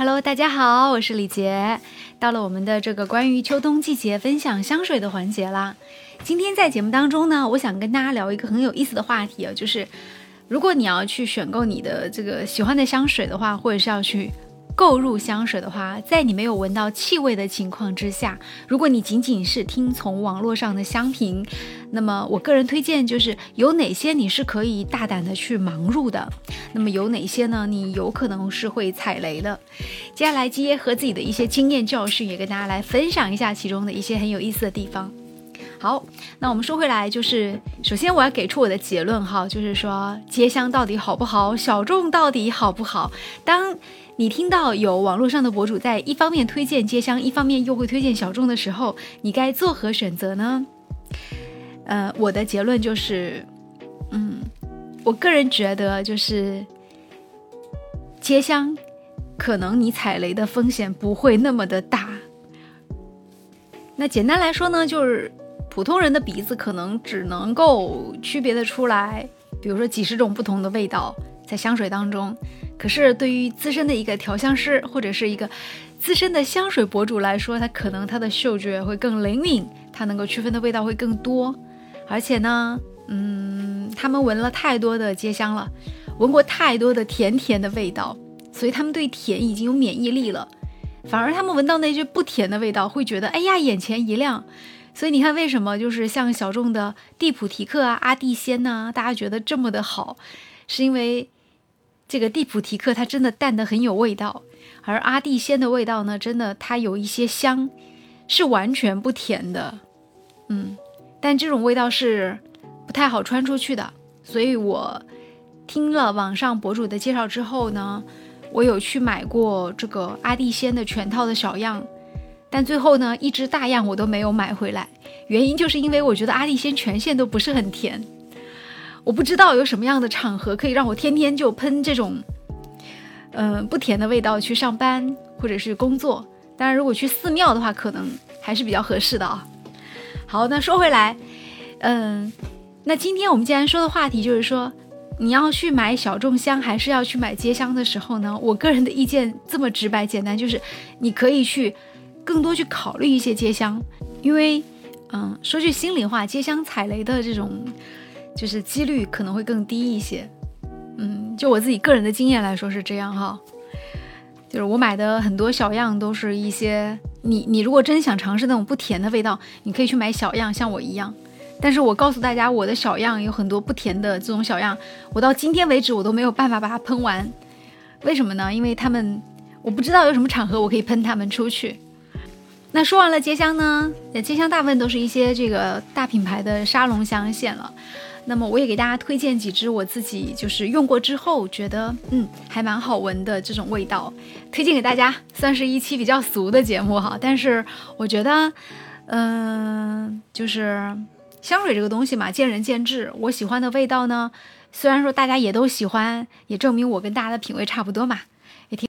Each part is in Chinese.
Hello，大家好，我是李杰，到了我们的这个关于秋冬季节分享香水的环节啦。今天在节目当中呢，我想跟大家聊一个很有意思的话题啊，就是如果你要去选购你的这个喜欢的香水的话，或者是要去。购入香水的话，在你没有闻到气味的情况之下，如果你仅仅是听从网络上的香评，那么我个人推荐就是有哪些你是可以大胆的去盲入的，那么有哪些呢？你有可能是会踩雷的。接下来结合自己的一些经验教训，也跟大家来分享一下其中的一些很有意思的地方。好，那我们说回来，就是首先我要给出我的结论哈，就是说街香到底好不好，小众到底好不好？当你听到有网络上的博主在一方面推荐街香，一方面又会推荐小众的时候，你该作何选择呢？呃，我的结论就是，嗯，我个人觉得就是街香，可能你踩雷的风险不会那么的大。那简单来说呢，就是普通人的鼻子可能只能够区别的出来，比如说几十种不同的味道在香水当中。可是，对于资深的一个调香师或者是一个资深的香水博主来说，他可能他的嗅觉会更灵敏，他能够区分的味道会更多。而且呢，嗯，他们闻了太多的街香了，闻过太多的甜甜的味道，所以他们对甜已经有免疫力了。反而他们闻到那些不甜的味道，会觉得哎呀眼前一亮。所以你看，为什么就是像小众的蒂普提克啊、阿蒂仙呐，大家觉得这么的好，是因为。这个蒂普提克它真的淡的很有味道，而阿蒂仙的味道呢，真的它有一些香，是完全不甜的，嗯，但这种味道是不太好穿出去的。所以我听了网上博主的介绍之后呢，我有去买过这个阿蒂仙的全套的小样，但最后呢，一只大样我都没有买回来，原因就是因为我觉得阿蒂仙全线都不是很甜。我不知道有什么样的场合可以让我天天就喷这种，嗯，不甜的味道去上班或者是工作。当然，如果去寺庙的话，可能还是比较合适的啊。好，那说回来，嗯，那今天我们既然说的话题就是说，你要去买小众香还是要去买街香的时候呢？我个人的意见这么直白简单，就是你可以去更多去考虑一些街香，因为，嗯，说句心里话，街香踩雷的这种。就是几率可能会更低一些，嗯，就我自己个人的经验来说是这样哈。就是我买的很多小样都是一些你你如果真想尝试那种不甜的味道，你可以去买小样，像我一样。但是我告诉大家，我的小样有很多不甜的这种小样，我到今天为止我都没有办法把它喷完。为什么呢？因为他们我不知道有什么场合我可以喷他们出去。那说完了街香呢？街香大部分都是一些这个大品牌的沙龙香线了。那么我也给大家推荐几支我自己就是用过之后觉得嗯还蛮好闻的这种味道，推荐给大家，算是一期比较俗的节目哈。但是我觉得，嗯，就是香水这个东西嘛，见仁见智。我喜欢的味道呢，虽然说大家也都喜欢，也证明我跟大家的品味差不多嘛，也挺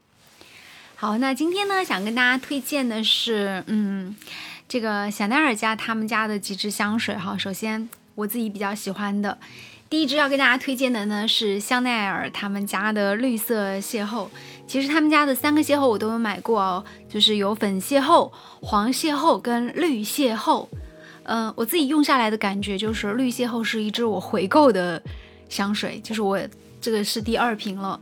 好。那今天呢，想跟大家推荐的是，嗯，这个香奈儿家他们家的几支香水哈。首先。我自己比较喜欢的，第一支要跟大家推荐的呢是香奈儿他们家的绿色邂逅。其实他们家的三个邂逅我都有买过哦，就是有粉邂逅、黄邂逅跟绿邂逅。嗯，我自己用下来的感觉就是绿邂逅是一支我回购的香水，就是我这个是第二瓶了，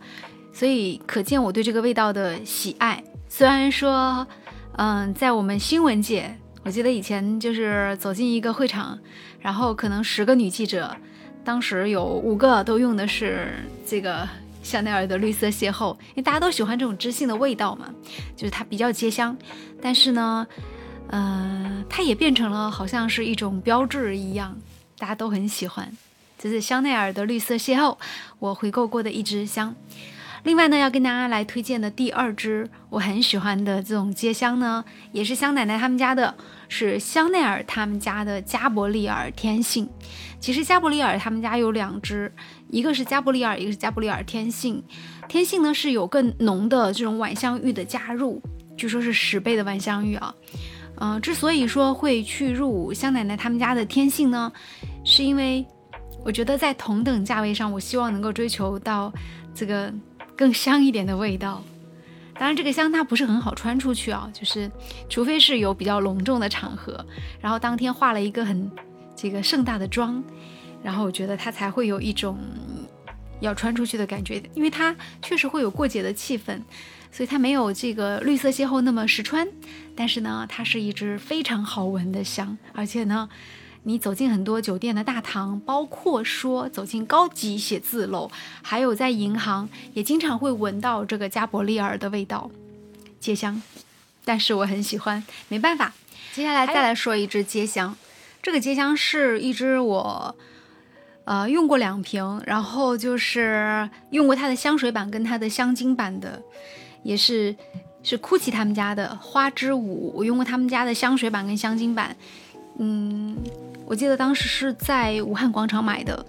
所以可见我对这个味道的喜爱。虽然说，嗯，在我们新闻界。我记得以前就是走进一个会场，然后可能十个女记者，当时有五个都用的是这个香奈儿的绿色邂逅，因为大家都喜欢这种知性的味道嘛，就是它比较街香，但是呢，呃，它也变成了好像是一种标志一样，大家都很喜欢。这是香奈儿的绿色邂逅，我回购过的一支香。另外呢，要跟大家来推荐的第二支我很喜欢的这种街香呢，也是香奶奶他们家的，是香奈儿他们家的加伯利尔天性。其实加伯利尔他们家有两支，一个是加伯利尔，一个是加伯利尔天性。天性呢是有更浓的这种晚香玉的加入，据说是十倍的晚香玉啊。嗯，之所以说会去入香奶奶他们家的天性呢，是因为我觉得在同等价位上，我希望能够追求到这个。更香一点的味道，当然，这个香它不是很好穿出去啊，就是除非是有比较隆重的场合，然后当天化了一个很这个盛大的妆，然后我觉得它才会有一种要穿出去的感觉，因为它确实会有过节的气氛，所以它没有这个绿色邂逅那么实穿。但是呢，它是一支非常好闻的香，而且呢。你走进很多酒店的大堂，包括说走进高级写字楼，还有在银行，也经常会闻到这个加伯利尔的味道，街香。但是我很喜欢，没办法。接下来再来说一支街香，这个街香是一支我，呃，用过两瓶，然后就是用过它的香水版跟它的香精版的，也是是 GUCCI 他们家的花之舞，我用过他们家的香水版跟香精版，嗯。我记得当时是在武汉广场买的，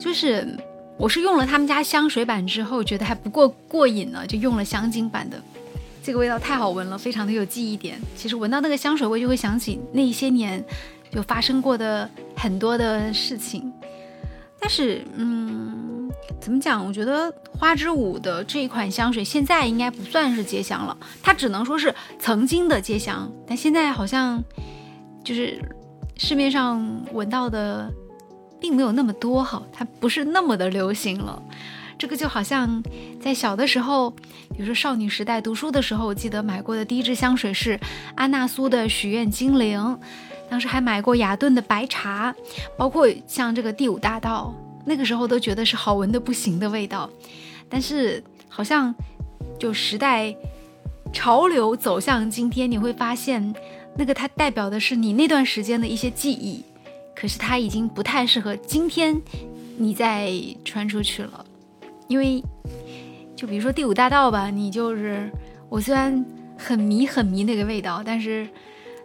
就是我是用了他们家香水版之后，觉得还不过过瘾呢，就用了香精版的。这个味道太好闻了，非常的有记忆点。其实闻到那个香水味，就会想起那些年就发生过的很多的事情。但是，嗯，怎么讲？我觉得花之舞的这一款香水现在应该不算是街香了，它只能说是曾经的街香，但现在好像就是。市面上闻到的并没有那么多哈，它不是那么的流行了。这个就好像在小的时候，比如说少女时代读书的时候，我记得买过的第一支香水是安娜苏的许愿精灵，当时还买过雅顿的白茶，包括像这个第五大道，那个时候都觉得是好闻的不行的味道。但是好像就时代潮流走向今天，你会发现。那个它代表的是你那段时间的一些记忆，可是它已经不太适合今天你再穿出去了，因为就比如说第五大道吧，你就是我虽然很迷很迷那个味道，但是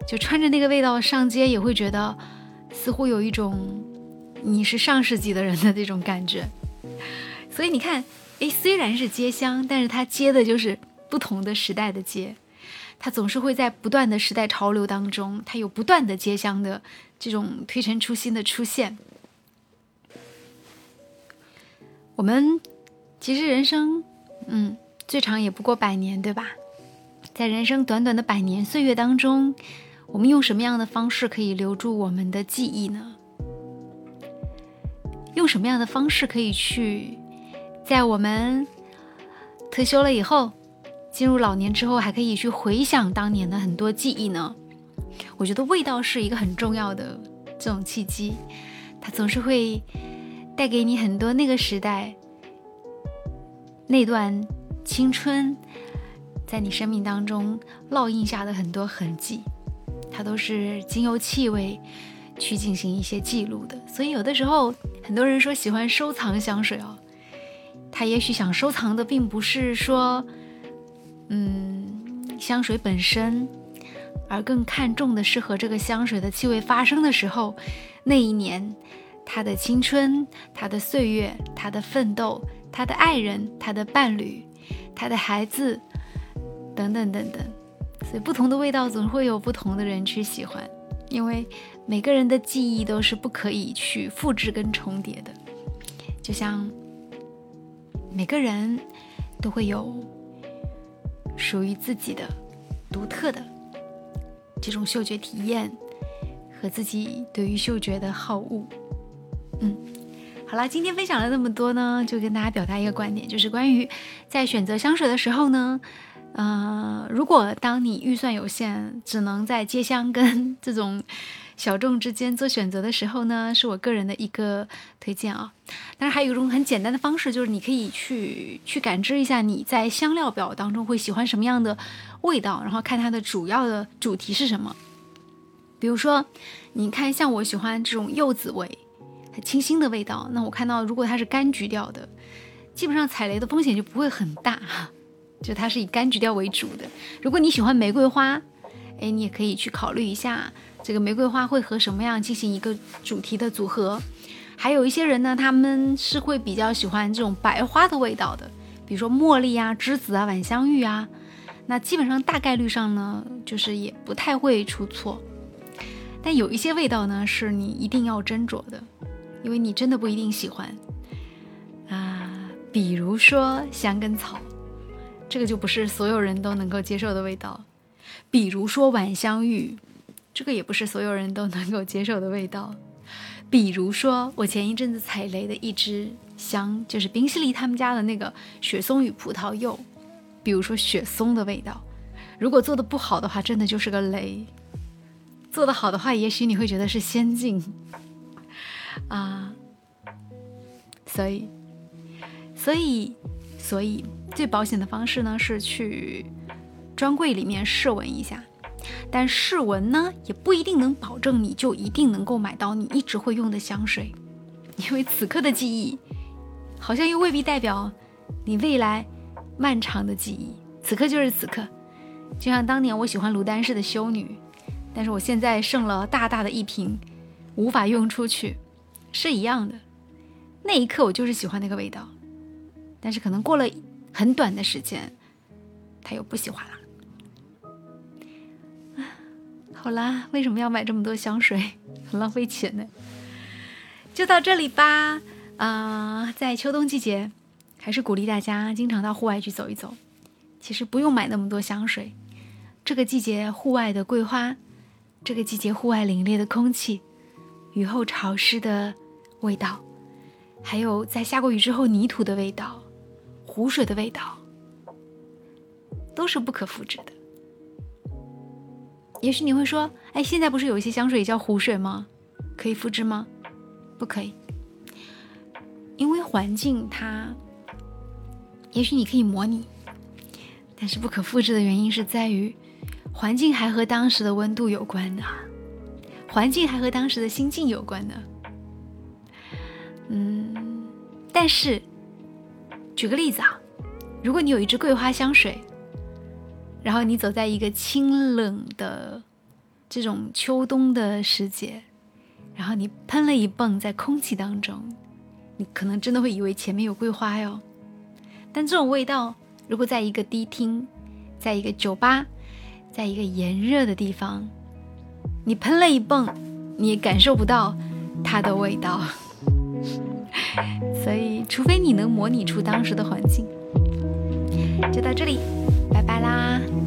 就穿着那个味道上街也会觉得似乎有一种你是上世纪的人的那种感觉，所以你看，诶，虽然是街香，但是它接的就是不同的时代的街。它总是会在不断的时代潮流当中，它有不断的街香的这种推陈出新的出现。我们其实人生，嗯，最长也不过百年，对吧？在人生短短的百年岁月当中，我们用什么样的方式可以留住我们的记忆呢？用什么样的方式可以去在我们退休了以后？进入老年之后，还可以去回想当年的很多记忆呢。我觉得味道是一个很重要的这种契机，它总是会带给你很多那个时代那段青春在你生命当中烙印下的很多痕迹，它都是经由气味去进行一些记录的。所以有的时候，很多人说喜欢收藏香水哦，他也许想收藏的并不是说。嗯，香水本身，而更看重的是和这个香水的气味发生的时候，那一年，他的青春，他的岁月，他的奋斗，他的爱人，他的伴侣，他的孩子，等等等等。所以，不同的味道总会有不同的人去喜欢，因为每个人的记忆都是不可以去复制跟重叠的，就像每个人都会有。属于自己的独特的这种嗅觉体验和自己对于嗅觉的好恶，嗯，好了，今天分享了那么多呢，就跟大家表达一个观点，就是关于在选择香水的时候呢，呃，如果当你预算有限，只能在街香跟这种。小众之间做选择的时候呢，是我个人的一个推荐啊。当然，还有一种很简单的方式，就是你可以去去感知一下你在香料表当中会喜欢什么样的味道，然后看它的主要的主题是什么。比如说，你看像我喜欢这种柚子味，很清新的味道，那我看到如果它是柑橘调的，基本上踩雷的风险就不会很大，就它是以柑橘调为主的。如果你喜欢玫瑰花，哎，你也可以去考虑一下。这个玫瑰花会和什么样进行一个主题的组合？还有一些人呢，他们是会比较喜欢这种白花的味道的，比如说茉莉啊、栀子啊、晚香玉啊。那基本上大概率上呢，就是也不太会出错。但有一些味道呢，是你一定要斟酌的，因为你真的不一定喜欢啊。比如说香根草，这个就不是所有人都能够接受的味道。比如说晚香玉，这个也不是所有人都能够接受的味道。比如说我前一阵子踩雷的一支香，就是冰淇淋他们家的那个雪松与葡萄柚。比如说雪松的味道，如果做的不好的话，真的就是个雷；做的好的话，也许你会觉得是仙境啊。所以，所以，所以最保险的方式呢，是去专柜里面试闻一下。但试闻呢，也不一定能保证你就一定能够买到你一直会用的香水，因为此刻的记忆，好像又未必代表你未来漫长的记忆。此刻就是此刻，就像当年我喜欢卢丹氏的修女，但是我现在剩了大大的一瓶，无法用出去，是一样的。那一刻我就是喜欢那个味道，但是可能过了很短的时间，他又不喜欢了。好啦，为什么要买这么多香水？很浪费钱呢。就到这里吧。啊，在秋冬季节，还是鼓励大家经常到户外去走一走。其实不用买那么多香水。这个季节户外的桂花，这个季节户外凛冽的空气，雨后潮湿的味道。还有在下过雨之后泥土的味道，湖水的味道，都是不可复制的。也许你会说：“哎，现在不是有一些香水也叫湖水吗？可以复制吗？”不可以，因为环境它，也许你可以模拟，但是不可复制的原因是在于，环境还和当时的温度有关的，环境还和当时的心境有关的。嗯，但是，举个例子啊，如果你有一支桂花香水，然后你走在一个清冷的这种秋冬的时节，然后你喷了一泵在空气当中，你可能真的会以为前面有桂花哟。但这种味道，如果在一个迪厅，在一个酒吧，在一个炎热的地方，你喷了一泵，你也感受不到它的味道。所以，除非你能模拟出当时的环境，就到这里。啦。